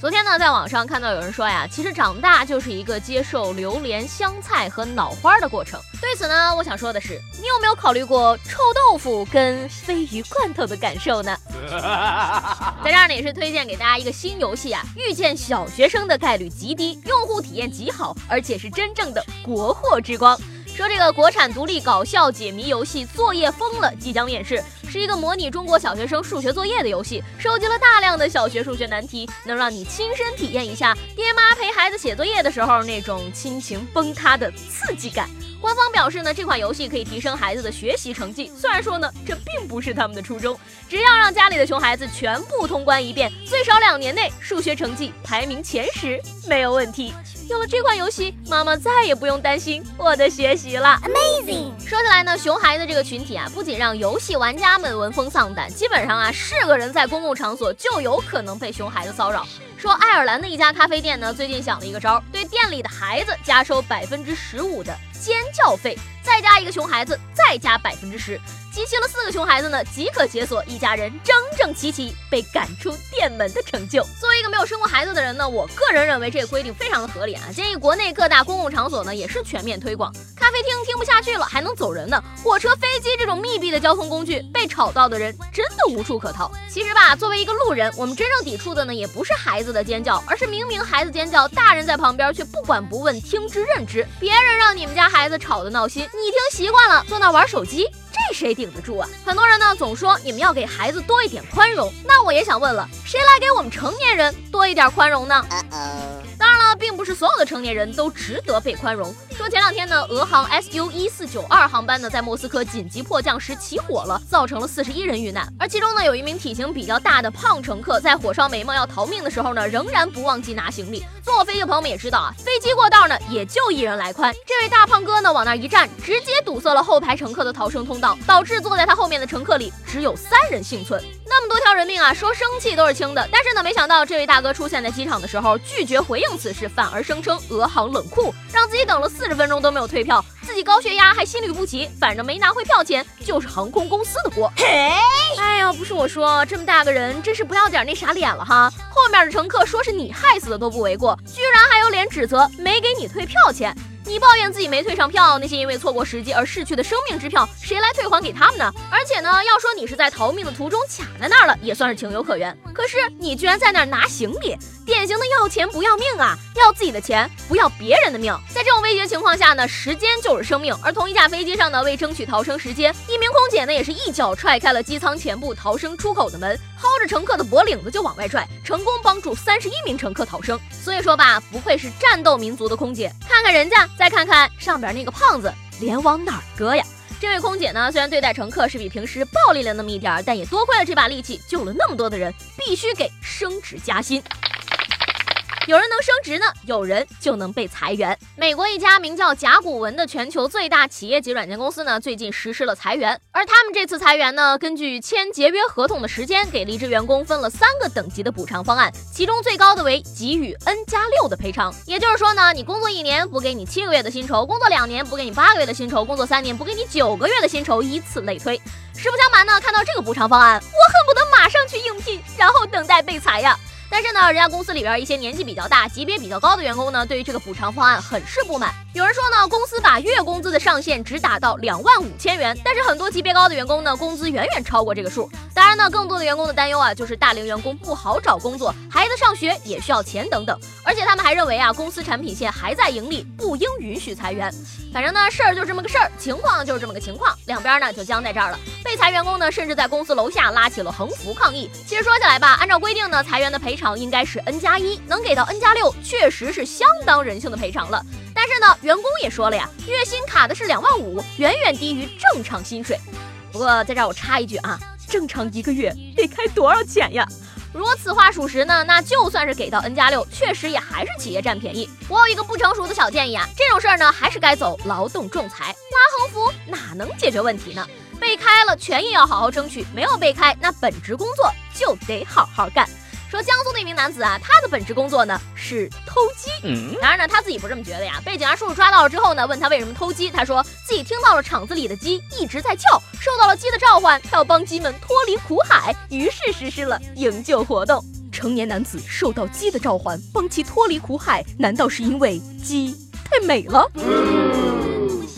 昨天呢，在网上看到有人说呀，其实长大就是一个接受榴莲、香菜和脑花的过程。对此呢，我想说的是，你有没有考虑过臭豆腐跟鲱鱼罐头的感受呢？在这儿呢，也是推荐给大家一个新游戏啊，遇见小学生的概率极低，用户体验极好，而且是真正的国货之光。说这个国产独立搞笑解谜游戏《作业疯了》即将面世。是一个模拟中国小学生数学作业的游戏，收集了大量的小学数学难题，能让你亲身体验一下爹妈陪孩子写作业的时候那种亲情崩塌的刺激感。官方表示呢，这款游戏可以提升孩子的学习成绩。虽然说呢，这并不是他们的初衷，只要让家里的熊孩子全部通关一遍，最少两年内数学成绩排名前十没有问题。有了这款游戏，妈妈再也不用担心我的学习了。Amazing！说起来呢，熊孩子这个群体啊，不仅让游戏玩家们闻风丧胆，基本上啊，是个人在公共场所就有可能被熊孩子骚扰。说爱尔兰的一家咖啡店呢，最近想了一个招，对店里的孩子加收百分之十五的尖叫费，再加一个熊孩子，再加百分之十。集齐了四个熊孩子呢，即可解锁一家人整整齐齐被赶出店门的成就。作为一个没有生过孩子的人呢，我个人认为这个规定非常的合理啊，建议国内各大公共场所呢也是全面推广。咖啡厅听不下去了还能走人呢，火车、飞机这种密闭的交通工具被吵到的人真的无处可逃。其实吧，作为一个路人，我们真正抵触的呢也不是孩子的尖叫，而是明明孩子尖叫，大人在旁边却不管不问，听之任之。别人让你们家孩子吵得闹心，你听习惯了，坐那玩手机。这谁顶得住啊？很多人呢总说你们要给孩子多一点宽容，那我也想问了，谁来给我们成年人多一点宽容呢？那，并不是所有的成年人都值得被宽容。说前两天呢，俄航 SU 一四九二航班呢在莫斯科紧急迫降时起火了，造成了四十一人遇难。而其中呢，有一名体型比较大的胖乘客，在火烧眉毛要逃命的时候呢，仍然不忘记拿行李。坐过飞机的朋友们也知道啊，飞机过道呢也就一人来宽。这位大胖哥呢往那一站，直接堵塞了后排乘客的逃生通道，导致坐在他后面的乘客里只有三人幸存。那么多条人命啊，说生气都是轻的。但是呢，没想到这位大哥出现在机场的时候，拒绝回应此事，反而声称俄航冷酷，让自己等了四十分钟都没有退票，自己高血压还心律不齐，反正没拿回票钱就是航空公司的锅。嘿，哎呀，不是我说，这么大个人真是不要点那啥脸了哈。面的乘客说是你害死的都不为过，居然还有脸指责没给你退票钱。你抱怨自己没退上票，那些因为错过时机而逝去的生命支票，谁来退还给他们呢？而且呢，要说你是在逃命的途中卡在那儿了，也算是情有可原。可是你居然在那儿拿行李，典型的要钱不要命啊！要自己的钱，不要别人的命。在这种危急情况下呢，时间就是生命。而同一架飞机上呢，为争取逃生时间，一名空姐呢也是一脚踹开了机舱前部逃生出口的门，薅着乘客的脖领子就往外拽，成功帮助三十一名乘客逃生。所以说吧，不愧是战斗民族的空姐，看看人家。再看看上边那个胖子，脸往哪儿搁呀？这位空姐呢，虽然对待乘客是比平时暴力了那么一点儿，但也多亏了这把力气，救了那么多的人，必须给升职加薪。有人能升职呢，有人就能被裁员。美国一家名叫甲骨文的全球最大企业级软件公司呢，最近实施了裁员。而他们这次裁员呢，根据签节约合同的时间，给离职员工分了三个等级的补偿方案，其中最高的为给予 N 加六的赔偿。也就是说呢，你工作一年补给你七个月的薪酬，工作两年补给你八个月的薪酬，工作三年补给你九个月的薪酬，以此类推。实不相瞒呢，看到这个补偿方案，我恨不得马上去应聘，然后等待被裁呀。但是呢，人家公司里边一些年纪比较大、级别比较高的员工呢，对于这个补偿方案很是不满。有人说呢，公司把月工资的上限只打到两万五千元，但是很多级别高的员工呢，工资远远超过这个数。当然呢，更多的员工的担忧啊，就是大龄员工不好找工作，孩子上学也需要钱等等。而且他们还认为啊，公司产品线还在盈利，不应允许裁员。反正呢，事儿就这么个事儿，情况就是这么个情况，两边呢就僵在这儿了。被裁员工呢，甚至在公司楼下拉起了横幅抗议。其实说起来吧，按照规定呢，裁员的赔偿应该是 N 加一，能给到 N 加六，确实是相当人性的赔偿了。但是呢，员工也说了呀，月薪卡的是两万五，远远低于正常薪水。不过在这儿我插一句啊，正常一个月得开多少钱呀？如果此话属实呢，那就算是给到 N 加六，确实也还是企业占便宜。我有一个不成熟的小建议啊，这种事儿呢，还是该走劳动仲裁，拉横幅哪能解决问题呢？被开了，权益要好好争取；没有被开，那本职工作就得好好干。说江苏的一名男子啊，他的本职工作呢是偷鸡。当然呢，他自己不这么觉得呀。被警察叔叔抓到了之后呢，问他为什么偷鸡，他说自己听到了厂子里的鸡一直在叫，受到了鸡的召唤，他要帮鸡们脱离苦海，于是实施了营救活动。成年男子受到鸡的召唤，帮其脱离苦海，难道是因为鸡太美了？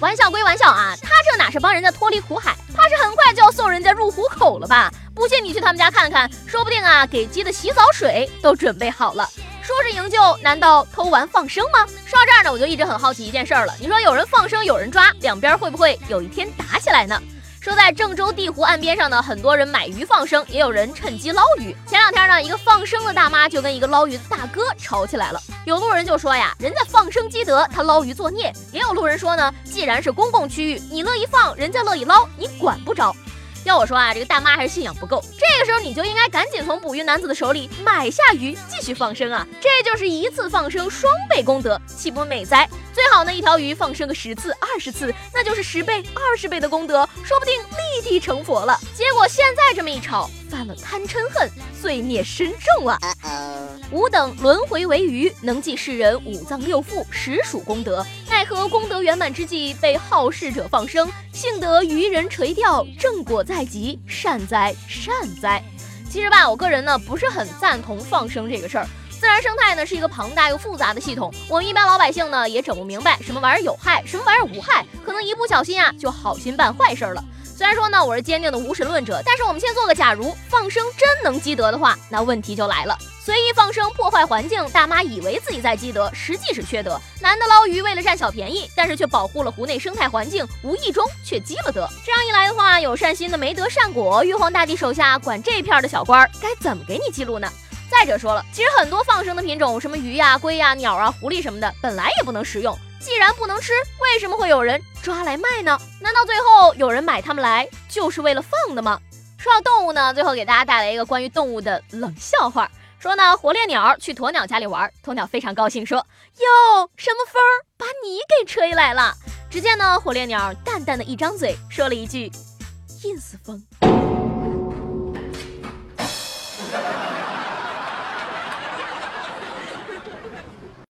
玩笑归玩笑啊，他这哪是帮人家脱离苦海，怕是很快就要送人家入虎口了吧？不信你去他们家看看，说不定啊，给鸡的洗澡水都准备好了。说是营救，难道偷完放生吗？说到这儿呢，我就一直很好奇一件事儿了。你说有人放生，有人抓，两边会不会有一天打起来呢？说在郑州地湖岸边上呢，很多人买鱼放生，也有人趁机捞鱼。前两天呢，一个放生的大妈就跟一个捞鱼的大哥吵起来了。有路人就说呀，人家放生积德，他捞鱼作孽。也有路人说呢，既然是公共区域，你乐意放，人家乐意捞，你管不着。要我说啊，这个大妈还是信仰不够。这个时候你就应该赶紧从捕鱼男子的手里买下鱼，继续放生啊！这就是一次放生双倍功德，岂不美哉？最好呢，一条鱼放生个十次、二十次，那就是十倍、二十倍的功德，说不定立地成佛了。结果现在这么一吵，犯了贪嗔恨，罪孽深重啊！吾等轮回为鱼，能济世人五脏六腑，实属功德。奈何功德圆满之际，被好事者放生，幸得渔人垂钓，正果在即，善哉善哉。其实吧，我个人呢不是很赞同放生这个事儿。自然生态呢是一个庞大又复杂的系统，我们一般老百姓呢也整不明白什么玩意儿有害，什么玩意儿无害，可能一不小心啊就好心办坏事了。虽然说呢我是坚定的无神论者，但是我们先做个假如，放生真能积德的话，那问题就来了。随意放生破坏环境，大妈以为自己在积德，实际是缺德。男的捞鱼为了占小便宜，但是却保护了湖内生态环境，无意中却积了德。这样一来的话，有善心的没得善果，玉皇大帝手下管这片的小官该怎么给你记录呢？再者说了，其实很多放生的品种，什么鱼呀、龟呀、鸟啊、狐狸什么的，本来也不能食用。既然不能吃，为什么会有人抓来卖呢？难道最后有人买它们来就是为了放的吗？说到动物呢，最后给大家带来一个关于动物的冷笑话。说呢，火烈鸟去鸵鸟家里玩，鸵鸟非常高兴，说：“哟，什么风把你给吹来了？”只见呢，火烈鸟淡淡的一张嘴，说了一句：“ins 风。”